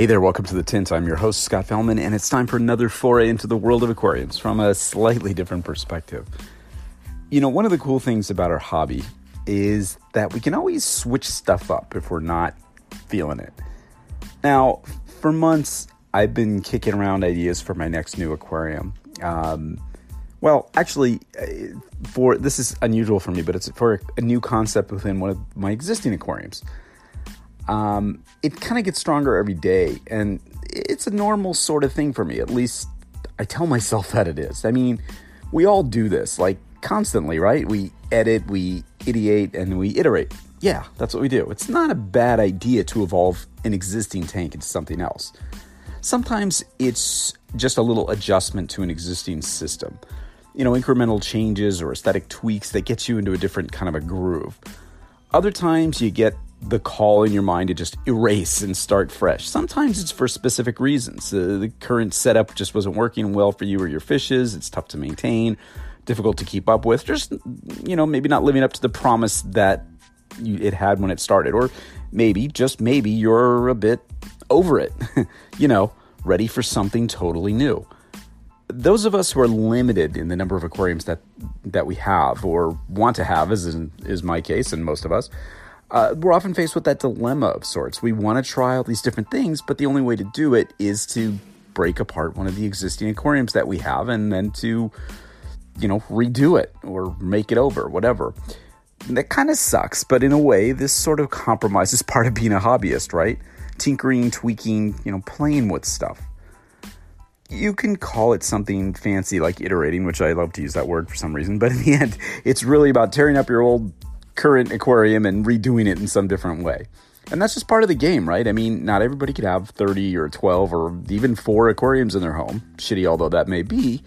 Hey there, welcome to the Tint. I'm your host, Scott Fellman, and it's time for another foray into the world of aquariums from a slightly different perspective. You know, one of the cool things about our hobby is that we can always switch stuff up if we're not feeling it. Now, for months, I've been kicking around ideas for my next new aquarium. Um, well, actually, uh, for this is unusual for me, but it's for a new concept within one of my existing aquariums um, it kind of gets stronger every day. And it's a normal sort of thing for me. At least I tell myself that it is. I mean, we all do this like constantly, right? We edit, we ideate, and we iterate. Yeah, that's what we do. It's not a bad idea to evolve an existing tank into something else. Sometimes it's just a little adjustment to an existing system. You know, incremental changes or aesthetic tweaks that get you into a different kind of a groove. Other times you get the call in your mind to just erase and start fresh. Sometimes it's for specific reasons. The current setup just wasn't working well for you or your fishes. It's tough to maintain, difficult to keep up with. Just, you know, maybe not living up to the promise that you, it had when it started. Or maybe, just maybe, you're a bit over it, you know, ready for something totally new. Those of us who are limited in the number of aquariums that that we have or want to have, as in, is my case and most of us, uh, we're often faced with that dilemma of sorts. We want to try all these different things, but the only way to do it is to break apart one of the existing aquariums that we have and then to, you know, redo it or make it over, whatever. And that kind of sucks, but in a way, this sort of compromise is part of being a hobbyist, right? Tinkering, tweaking, you know, playing with stuff. You can call it something fancy like iterating, which I love to use that word for some reason, but in the end, it's really about tearing up your old current aquarium and redoing it in some different way. And that's just part of the game, right? I mean, not everybody could have 30 or 12 or even four aquariums in their home, shitty although that may be.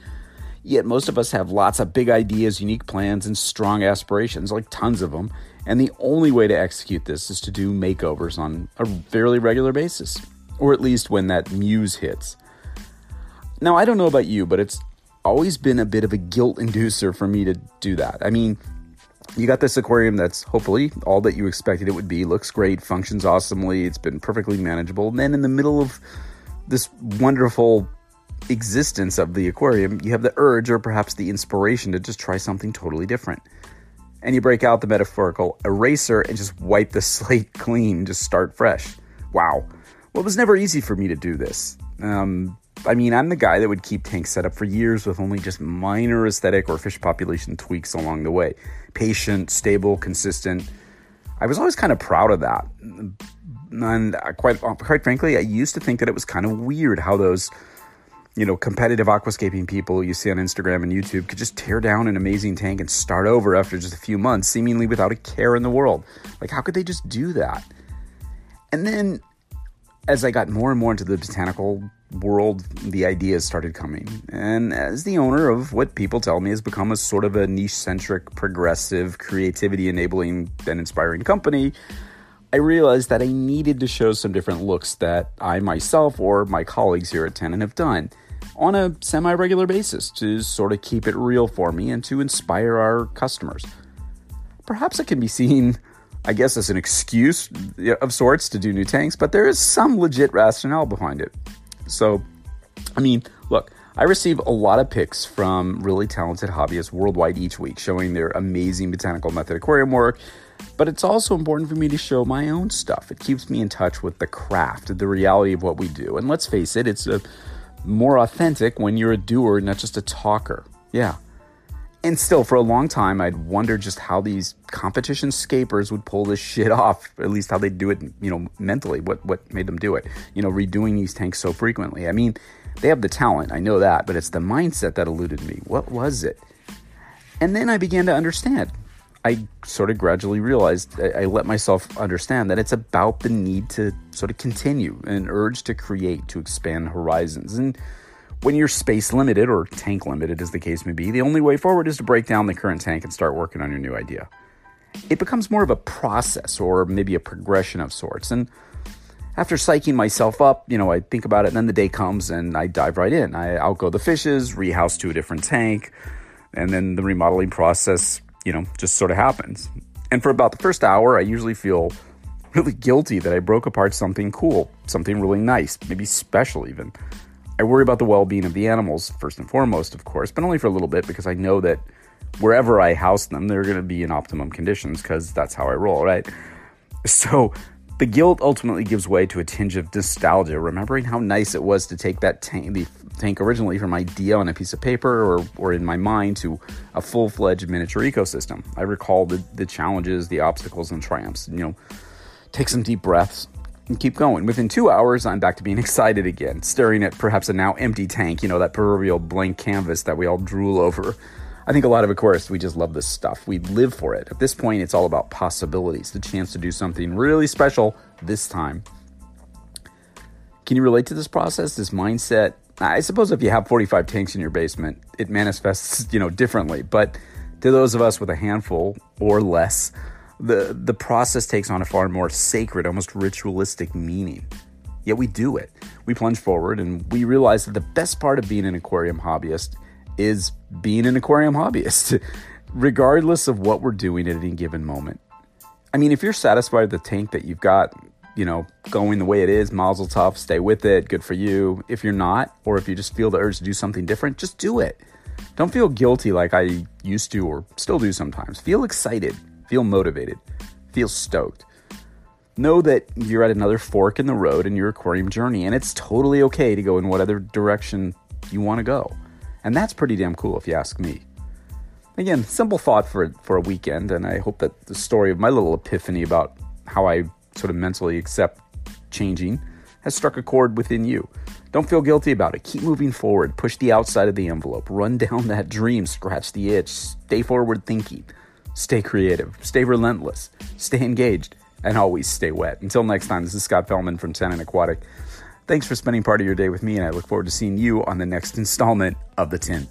Yet most of us have lots of big ideas, unique plans, and strong aspirations, like tons of them. And the only way to execute this is to do makeovers on a fairly regular basis, or at least when that muse hits. Now, I don't know about you, but it's always been a bit of a guilt inducer for me to do that. I mean, you got this aquarium that's hopefully all that you expected it would be. Looks great, functions awesomely, it's been perfectly manageable. And then in the middle of this wonderful existence of the aquarium, you have the urge or perhaps the inspiration to just try something totally different. And you break out the metaphorical eraser and just wipe the slate clean, just start fresh. Wow. Well, it was never easy for me to do this. Um, I mean, I'm the guy that would keep tanks set up for years with only just minor aesthetic or fish population tweaks along the way. Patient, stable, consistent. I was always kind of proud of that. And quite, quite frankly, I used to think that it was kind of weird how those, you know, competitive aquascaping people you see on Instagram and YouTube could just tear down an amazing tank and start over after just a few months, seemingly without a care in the world. Like, how could they just do that? And then as I got more and more into the botanical world, the ideas started coming. And as the owner of what people tell me has become a sort of a niche centric, progressive, creativity enabling, and inspiring company, I realized that I needed to show some different looks that I myself or my colleagues here at Tannin have done on a semi regular basis to sort of keep it real for me and to inspire our customers. Perhaps it can be seen I guess as an excuse of sorts to do new tanks, but there is some legit rationale behind it. So, I mean, look, I receive a lot of pics from really talented hobbyists worldwide each week showing their amazing botanical method aquarium work, but it's also important for me to show my own stuff. It keeps me in touch with the craft, the reality of what we do. And let's face it, it's a, more authentic when you're a doer, not just a talker. Yeah. And still, for a long time, I'd wondered just how these competition scapers would pull this shit off. At least how they do it, you know, mentally. What what made them do it? You know, redoing these tanks so frequently. I mean, they have the talent, I know that, but it's the mindset that eluded me. What was it? And then I began to understand. I sort of gradually realized, I, I, let myself understand that it's about the need to sort of continue, an urge to create, to expand horizons. And when you're space limited or tank limited, as the case may be, the only way forward is to break down the current tank and start working on your new idea. It becomes more of a process or maybe a progression of sorts. And after psyching myself up, you know, I think about it, and then the day comes and I dive right in. I outgo the fishes, rehouse to a different tank, and then the remodeling process, you know, just sort of happens. And for about the first hour, I usually feel really guilty that I broke apart something cool, something really nice, maybe special even. I worry about the well being of the animals, first and foremost, of course, but only for a little bit because I know that wherever I house them, they're going to be in optimum conditions because that's how I roll, right? So the guilt ultimately gives way to a tinge of nostalgia, remembering how nice it was to take that tank, the tank originally from idea on a piece of paper or, or in my mind to a full fledged miniature ecosystem. I recall the, the challenges, the obstacles, and triumphs. You know, take some deep breaths and keep going. Within two hours, I'm back to being excited again, staring at perhaps a now empty tank, you know, that proverbial blank canvas that we all drool over. I think a lot of Aquarists, we just love this stuff. We live for it. At this point, it's all about possibilities, the chance to do something really special this time. Can you relate to this process, this mindset? I suppose if you have 45 tanks in your basement, it manifests, you know, differently. But to those of us with a handful or less, the the process takes on a far more sacred, almost ritualistic meaning. Yet we do it. We plunge forward and we realize that the best part of being an aquarium hobbyist is being an aquarium hobbyist, regardless of what we're doing at any given moment. I mean, if you're satisfied with the tank that you've got, you know, going the way it is, mazel tov, stay with it, good for you. If you're not, or if you just feel the urge to do something different, just do it. Don't feel guilty like I used to or still do sometimes. Feel excited, feel motivated, feel stoked. Know that you're at another fork in the road in your aquarium journey, and it's totally okay to go in whatever direction you want to go. And that's pretty damn cool if you ask me. Again, simple thought for, for a weekend, and I hope that the story of my little epiphany about how I sort of mentally accept changing has struck a chord within you. Don't feel guilty about it. Keep moving forward. Push the outside of the envelope. Run down that dream. Scratch the itch. Stay forward thinking. Stay creative. Stay relentless. Stay engaged. And always stay wet. Until next time, this is Scott Fellman from Tannin Aquatic. Thanks for spending part of your day with me, and I look forward to seeing you on the next installment of The Tint.